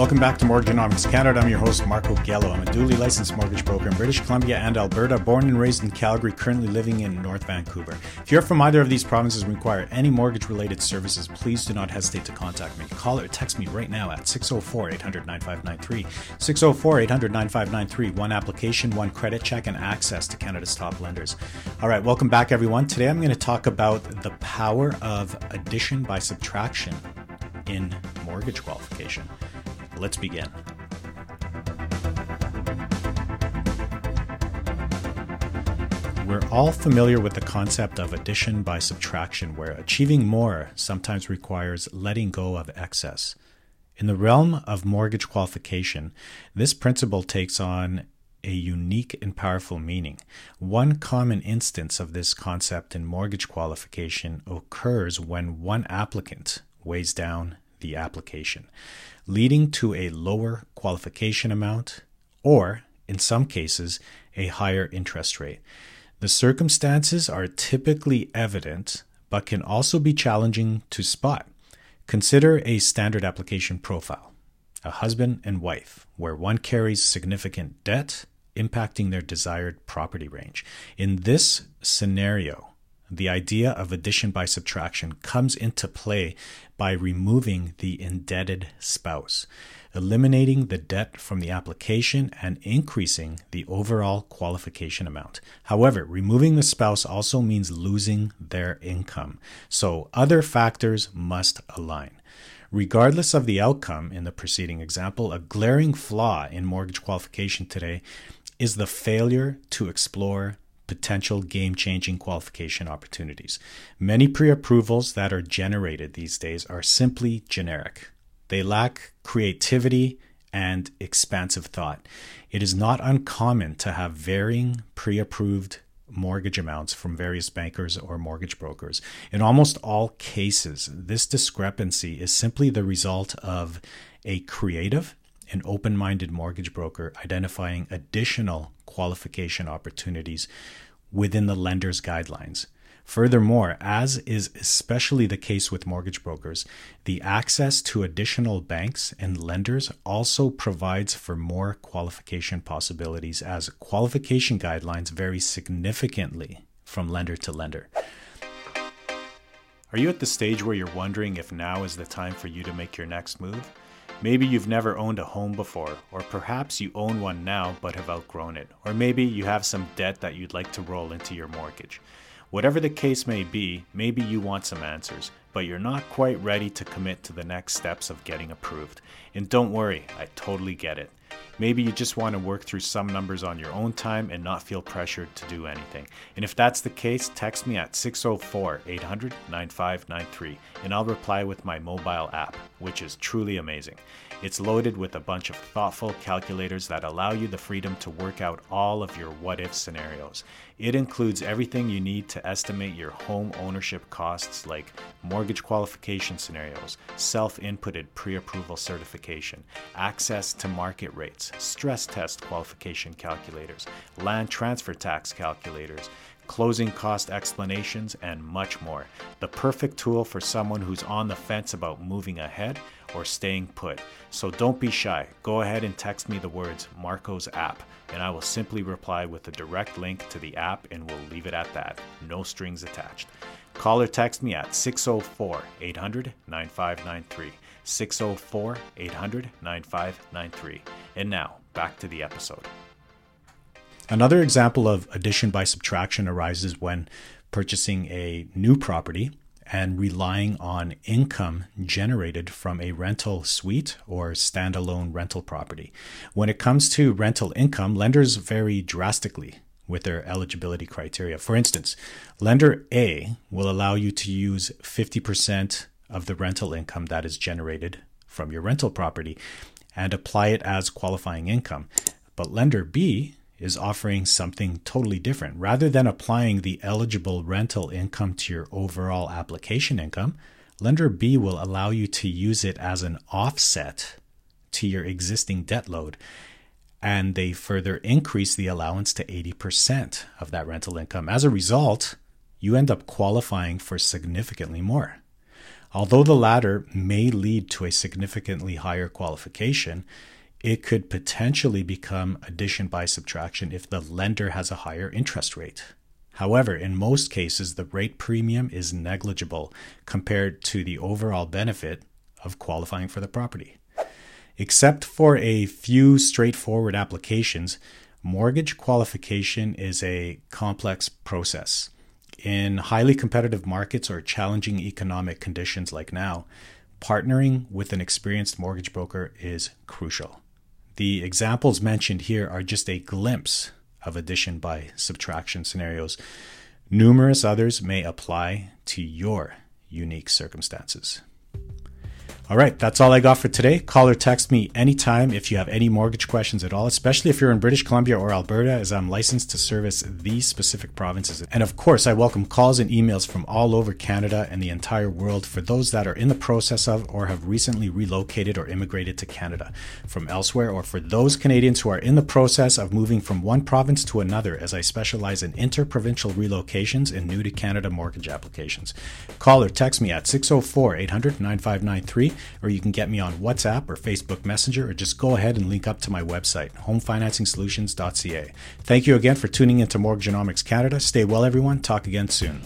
Welcome back to Mortgagenomics Canada. I'm your host, Marko Gelo. I'm a duly licensed mortgage broker in British Columbia and Alberta, born and raised in Calgary, currently living in North Vancouver. If you're from either of these provinces and require any mortgage related services, please do not hesitate to contact me. Call or text me right now at 604 800 9593. 604 800 9593. One application, one credit check, and access to Canada's top lenders. All right, welcome back, everyone. Today I'm going to talk about the power of addition by subtraction in mortgage qualification. Let's begin. We're all familiar with the concept of addition by subtraction, where achieving more sometimes requires letting go of excess. In the realm of mortgage qualification, this principle takes on a unique and powerful meaning. One common instance of this concept in mortgage qualification occurs when one applicant weighs down the application, leading to a lower qualification amount or, in some cases, a higher interest rate. The circumstances are typically evident but can also be challenging to spot. Consider a standard application profile a husband and wife, where one carries significant debt impacting their desired property range. In this scenario, the idea of addition by subtraction comes into play by removing the indebted spouse, eliminating the debt from the application and increasing the overall qualification amount. However, removing the spouse also means losing their income, so other factors must align. Regardless of the outcome in the preceding example, a glaring flaw in mortgage qualification today is the failure to explore potential game changing qualification opportunities. Many pre approvals that are generated these days are simply generic, they lack creativity and expansive thought. It is not uncommon to have varying pre approved mortgage amounts from various bankers or mortgage brokers. In almost all cases, this discrepancy is simply the result of a creative and open minded mortgage broker identifying additional qualification opportunities within the lender's guidelines. Furthermore, as is especially the case with mortgage brokers, the access to additional banks and lenders also provides for more qualification possibilities as qualification guidelines vary significantly from lender to lender. Are you at the stage where you're wondering if now is the time for you to make your next move? Maybe you've never owned a home before, or perhaps you own one now but have outgrown it, or maybe you have some debt that you'd like to roll into your mortgage. Whatever the case may be, maybe you want some answers, but you're not quite ready to commit to the next steps of getting approved. And don't worry, I totally get it. Maybe you just want to work through some numbers on your own time and not feel pressured to do anything. And if that's the case, text me at 604 800 9593 and I'll reply with my mobile app, which is truly amazing. It's loaded with a bunch of thoughtful calculators that allow you the freedom to work out all of your what if scenarios. It includes everything you need to estimate your home ownership costs, like mortgage qualification scenarios, self inputted pre approval certification, access to market rates, stress test qualification calculators, land transfer tax calculators closing cost explanations, and much more. The perfect tool for someone who's on the fence about moving ahead or staying put. So don't be shy. Go ahead and text me the words Marko's app, and I will simply reply with a direct link to the app and we'll leave it at that. No strings attached. Call or text me at 604 800 9593. 604 800 9593. And now, back to the episode. Another example of addition by subtraction arises when purchasing a new property and relying on income generated from a rental suite or standalone rental property. When it comes to rental income, lenders vary drastically with their eligibility criteria. For instance, lender A will allow you to use 50% of the rental income that is generated from your rental property and apply it as qualifying income. But lender B is offering something totally different. Rather than applying the eligible rental income to your overall application income, lender B will allow you to use it as an offset to your existing debt load. And they further increase the allowance to 80% of that rental income. As a result, you end up qualifying for significantly more. Although the latter may lead to a significantly higher qualification, it could potentially become addition by subtraction if the lender has a higher interest rate. However, in most cases, the rate premium is negligible compared to the overall benefit of qualifying for the property. Except for a few straightforward applications, mortgage qualification is a complex process. In highly competitive markets or challenging economic conditions like now, partnering with an experienced mortgage broker is crucial. The examples mentioned here are just a glimpse of addition by subtraction scenarios. Numerous others may apply to your unique circumstances. All right, that's all I got for today. Call or text me anytime if you have any mortgage questions at all, especially if you're in British Columbia or Alberta, as I'm licensed to service these specific provinces. And of course, I welcome calls and emails from all over Canada and the entire world for those that are in the process of or have recently relocated or immigrated to Canada from elsewhere, or for those Canadians who are in the process of moving from one province to another, as I specialize in interprovincial relocations and new to Canada mortgage applications. Call or text me at 604 800 9593 or you can get me on WhatsApp or Facebook Messenger, or just go ahead and link up to my website, homefinancingsolutions.ca. Thank you again for tuning into Mortgageonomics Canada. Stay well, everyone. Talk again soon.